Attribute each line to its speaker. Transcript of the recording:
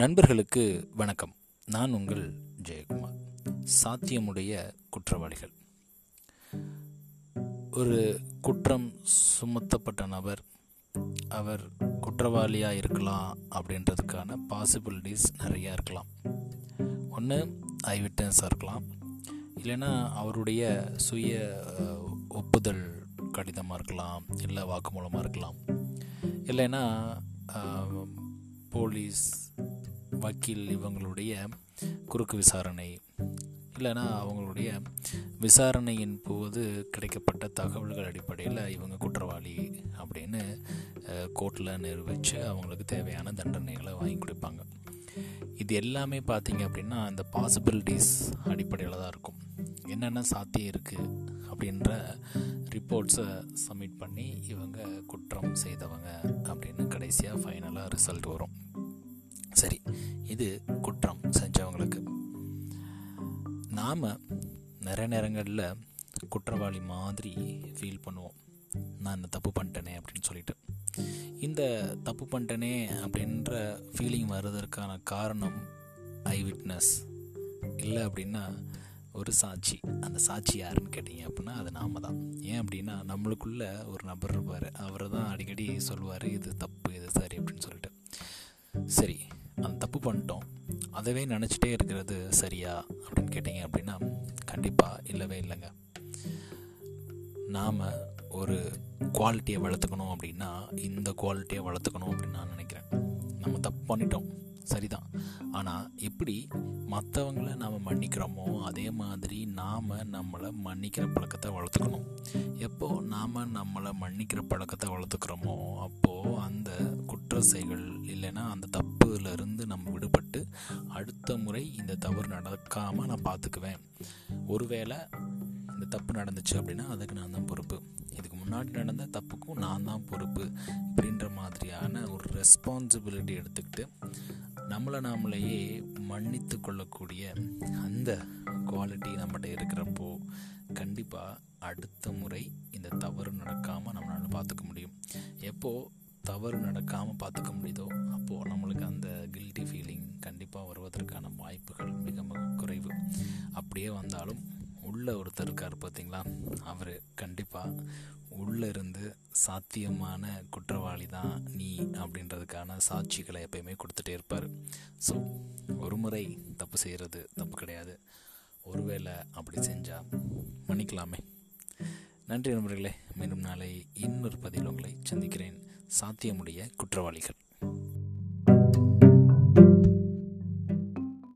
Speaker 1: நண்பர்களுக்கு வணக்கம். நான் உங்கள் ஜெயக்குமார். சாத்தியமுடைய குற்றவாளிகள். ஒரு குற்றம் சுமத்தப்பட்ட நபர் அவர் குற்றவாளியாக இருக்கலாம் அப்படின்றதுக்கான பாசிபிலிட்டிஸ் நிறையா இருக்கலாம். ஒன்று ஐவிட்டன்ஸாக இருக்கலாம் இல்லைன்னா அவருடைய சுய ஒப்புதல் கடிதமாக இருக்கலாம் இல்லை வாக்குமூலமாக இருக்கலாம். இல்லைன்னா போலீஸ் வக்கீல் இவங்களுடைய குறுக்கு விசாரணை இல்லைன்னா அவங்களுடைய விசாரணையின் போது கிடைக்கப்பட்ட தகவல்கள் அடிப்படையில் இவங்க குற்றவாளி அப்படின்னு கோர்ட்டில் நிரூபித்து அவங்களுக்கு தேவையான தண்டனைகளை வாங்கி கொடுப்பாங்க. இது எல்லாமே பார்த்தீங்க அப்படின்னா அந்த பாசிபிலிட்டிஸ் அடிப்படையில் தான் இருக்கும். என்னென்ன சாத்தியம் இருக்குது அப்படின்ற ரிப்போர்ட்ஸை சப்மிட் பண்ணி இவங்க குற்றம் செய்தவங்க அப்படின்னு கடைசியாக ஃபைனலாக ரிசல்ட் வரும். சரி இது குற்றம் செஞ்சவங்களுக்கு. நாம் நிறைய நேரங்களில் குற்றவாளி மாதிரி ஃபீல் பண்ணுவோம். நான் இந்த தப்பு பண்ணிட்டேனே அப்படின்னு சொல்லிட்டு. இந்த தப்பு பண்ணிட்டேனே அப்படின்ற ஃபீலிங் வர்றதற்கான காரணம் ஐ விட்னஸ் இல்லை அப்படின்னா ஒரு சாட்சி. அந்த சாட்சி யாருன்னு கேட்டிங்க அப்படின்னா அது நாம தான். ஏன் அப்படின்னா நம்மளுக்குள்ள ஒரு நபர் இருப்பார். அவர் தான் அடிக்கடி சொல்லுவார் இது தப்பு இது சரி பண்ணிட்டோம். அதவே நினச்சிட்டே இருக்கிறது சரியா அப்படின்னு கேட்டிங்க அப்படின்னா கண்டிப்பாக இல்லவே இல்லைங்க. நாம் ஒரு குவாலிட்டியை வளர்த்துக்கணும் அப்படின்னா இந்த குவாலிட்டியை வளர்த்துக்கணும் அப்படின்னு நான் நினைக்கிறேன். நம்ம தப்பு பண்ணிட்டோம். சரிதான். ஆனால் எப்படி மற்றவங்கள நாம் மன்னிக்கிறோமோ அதே மாதிரி நாம் நம்மளை மன்னிக்கிற பழக்கத்தை வளர்த்துக்கணும். எப்போ நாம் நம்மளை மன்னிக்கிற பழக்கத்தை வளர்த்துக்கிறோமோ அப்போது அந்த குற்ற செயல் இல்லைன்னா அந்த தப்பு தவறு நடக்காமல் நான் பார்த்துக்குவேன் ஒருவேளை இந்த தப்பு நடந்துச்சு அப்படின்னா அதுக்கு நான் தான் பொறுப்பு. இதுக்கு முன்னாடி நடந்த தப்புக்கும் நான் தான் பொறுப்பு அப்படின்ற மாதிரியான ஒரு ரெஸ்பான்சிபிலிட்டி எடுத்துக்கிட்டு நம்மளை நாமளையே மன்னித்து கொள்ளக்கூடிய அந்த குவாலிட்டி நம்மகிட்ட இருக்கிறப்போ கண்டிப்பாக அடுத்த முறை இந்த தவறு நடக்காமல் நம்மளால் பார்த்துக்க முடியும். எப்போது தவறு நடக்காமல் பார்த்துக்க முடியுதோ அப்போது நம்மளுக்கு அந்த கில்ட்டி ஃபீலிங் கண்டிப்பாக வருவதற்கான வாய்ப்புகள் மிக மிக குறைவு. அப்படியே வந்தாலும் உள்ள ஒருத்தர் இருக்கார் பார்த்தீங்களா அவர் கண்டிப்பாக உள்ளே இருந்து சாத்தியமான குற்றவாளி தான் நீ அப்படின்றதுக்கான சாட்சிகளை எப்பயுமே கொடுத்துட்டே இருப்பார். ஸோ ஒரு முறை தப்பு செய்கிறது தப்பு கிடையாது. ஒருவேளை அப்படி செஞ்சால் மன்னிக்கலாமே. நன்றி நண்பர்களே மீண்டும் நாளை இன்னொரு பதிவில் உங்களை சந்திக்கிறேன். சாத்தியமுடைய குற்றவாளிகள்.